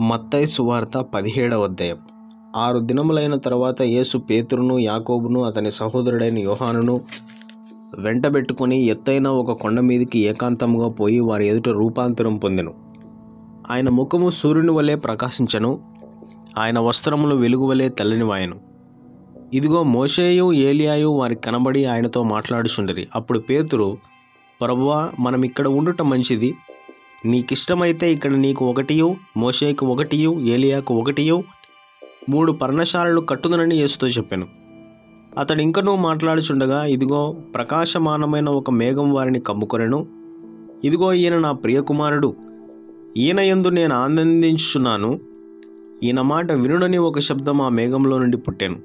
మత్తయి సువార్త పదిహేడవ అధ్యాయం. ఆరు దినములైన తర్వాత యేసు పేతురును యాకోబును అతని సహోదరుడైన యోహానును వెంటబెట్టుకొని ఎత్తైన ఒక కొండ మీదికి ఏకాంతముగా పోయి వారి ఎదుట రూపాంతరం పొందెను. ఆయన ముఖము సూర్యుని వలె ప్రకాశించను ఆయన వస్త్రములు వెలుగు వలె తెల్లనివాయను. ఇదిగో మోషేయు ఏలియాయు వారికి కనబడి ఆయనతో మాట్లాడుచుండిరి. అప్పుడు పేతురు ప్రభువా మనం ఇక్కడ ఉండుట మంచిది. నీకిష్టమైతే ఇక్కడ నీకు ఒకటియు మోషేకు ఒకటియు ఏలియాకు ఒకటియు మూడు పర్ణశాలలు కట్టుదనని యేసుతో చెప్పాను. అతడు ఇంకనూ మాట్లాడుచుండగా ఇదిగో ప్రకాశమానమైన ఒక మేఘం వారిని కమ్ముకొనెను. ఇదిగో ఈయన నా ప్రియకుమారుడు. ఈయన యందు నేను ఆనందించుచున్నాను. ఈయన మాట వినుడని ఒక శబ్దం ఆ మేఘంలో నుండి పుట్టాను.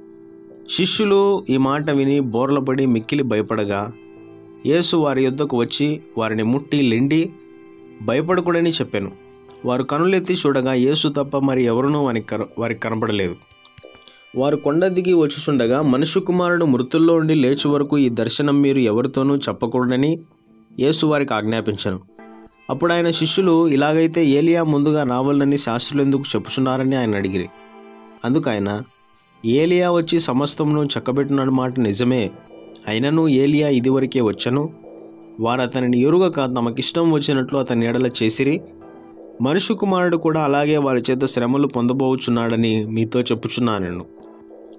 శిష్యులు ఈ మాట విని బోర్లపడి మిక్కిలి భయపడగా యేసు వారి యొద్దకు వచ్చి వారిని ముట్టి లెండి భయపడకూడని చెప్పాను. వారు కనులెత్తి చూడగా యేసు తప్ప మరి ఎవరునూ వారికి కన వారికి కనపడలేదు వారు కొండ దిగి వచ్చుచుండగా మనుషు కుమారుడు మృతుల్లో ఉండి లేచి వరకు ఈ దర్శనం మీరు ఎవరితోనూ చెప్పకూడదని యేసు వారికి ఆజ్ఞాపించను. అప్పుడు ఆయన శిష్యులు ఇలాగైతే ఏలియా ముందుగా రావాలని శాస్త్రులు ఎందుకు చెప్పుచున్నారని ఆయన అడిగిరి. అందుకు ఆయన ఏలియా వచ్చి సమస్తమును చక్కబెట్టిన మాట నిజమే. అయినను ఏలియా ఇదివరకే వచ్చను. వారు అతనిని ఎరుగక తమకిష్టం వచ్చినట్లు అతని ఎడల చేసిరి. మనుషు కుమారుడు కూడా అలాగే వారి చేత శ్రమలు పొందబోచున్నాడని మీతో చెప్పుచున్నాను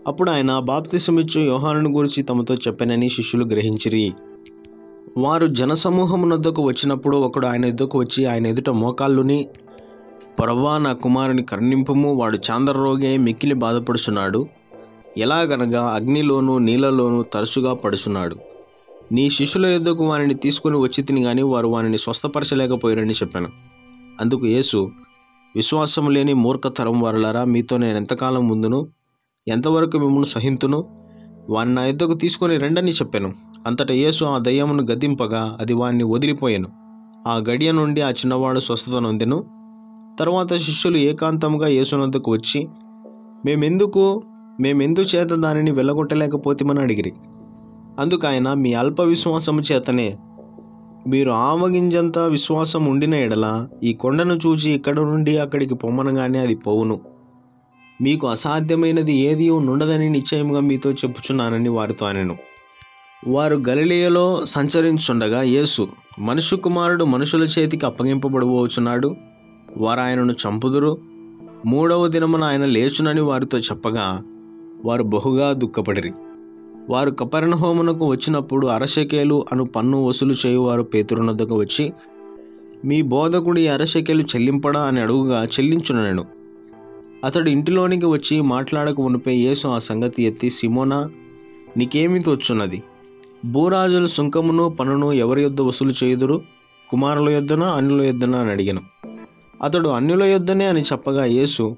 అప్పుడు ఆయన బాప్తిసమిచ్చు యోహానుని గురించి తమతో చెప్పానని శిష్యులు గ్రహించిరి. వారు జనసమూహమునొద్దకు వచ్చినప్పుడు ఒకడు ఆయన ఎద్దుకు వచ్చి ఆయన ఎదుట మోకాళ్ళుని పొరవా నా కుమారుని కర్ణింపము వాడు చాంద్రరోగే మిక్కిలి బాధపడుచున్నాడు. ఎలాగనగా అగ్నిలోనూ నీళ్ళలోనూ తరచుగా పడుచున్నాడు. నీ శిష్యుల యొద్దకు వారిని తీసుకుని వచ్చి తిని కానీ వారు వారిని స్వస్థపరచలేకపోయారని చెప్పాను. అందుకు యేసు విశ్వాసం లేని మూర్ఖతరం వారులారా మీతో నేను ఎంతకాలం ముందును ఎంతవరకు మిమ్మల్ని సహింతును? వారిని నా యుద్ధకు తీసుకొని రెండని చెప్పాను. అంతటా యేసు ఆ దయ్యమును గద్దింపగా అది వారిని వదిలిపోయాను. ఆ గడియ నుండి ఆ చిన్నవాడు స్వస్థత నొందెను. తర్వాత శిష్యులు ఏకాంతంగా యేసునందుకు వచ్చి మేమెందుకు? మేమెందు చేత దానిని వెళ్ళగొట్టలేకపోతామని అడిగిరి. అందుకైన మీ అల్ప విశ్వాసము చేతనే మీరు ఆవగింజంత విశ్వాసం ఉండిన ఎడల ఈ కొండను చూచి ఇక్కడ నుండి అక్కడికి పొమ్మనగానే అది పోవును. మీకు అసాధ్యమైనది ఏది నుండదని నిశ్చయముగా మీతో చెప్పుచున్నానని వారితో అనెను. వారు గలిలియలో సంచరించుండగా యేసు మనుషు కుమారుడు మనుషుల చేతికి అప్పగింపబడబోచున్నాడు. వారు ఆయనను చంపుదురు. మూడవ దినమున ఆయన లేచునని వారితో చెప్పగా వారు బహుగా దుఃఖపడిరి. వారు కపర్ణహోమునకు వచ్చినప్పుడు అరశకేలు అను పన్ను వసూలు చేయువారు పేతురునద్దకు వచ్చి మీ బోధకుడి అరశకేలు చెల్లింపడా? అని అడుగుగా చెల్లించునను. అతడు ఇంటిలోనికి వచ్చి మాట్లాడక ఉనిపై యేసు ఆ సంగతి ఎత్తి సిమోనా నీకేమి తోచున్నది? భూరాజులు సుంకమును పనును ఎవరి యొద్ద వసూలు చేయుదురు? కుమారుల యొద్దనా అన్యుల యొద్దనా? అని అడిగాను. అతడు అన్యుల యొద్దనే అని చెప్పగా యేసు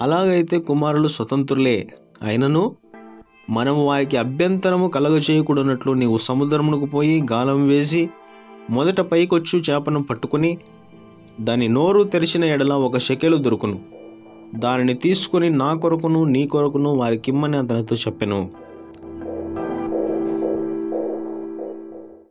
అలాగైతే కుమారులు స్వతంత్రులే. అయినను మనము వారికి అభ్యంతరము కలగచేయకూడనట్లు నీవు సముద్రమునకు పోయి గాలం వేసి మొదట పైకొచ్చు చేపను పట్టుకుని దాని నోరు తెరిచిన ఎడల ఒక షెకెలు దొరుకును. దానిని తీసుకుని నా కొరకును నీ కొరకును వారికిమ్మని అతనితో చెప్పెను.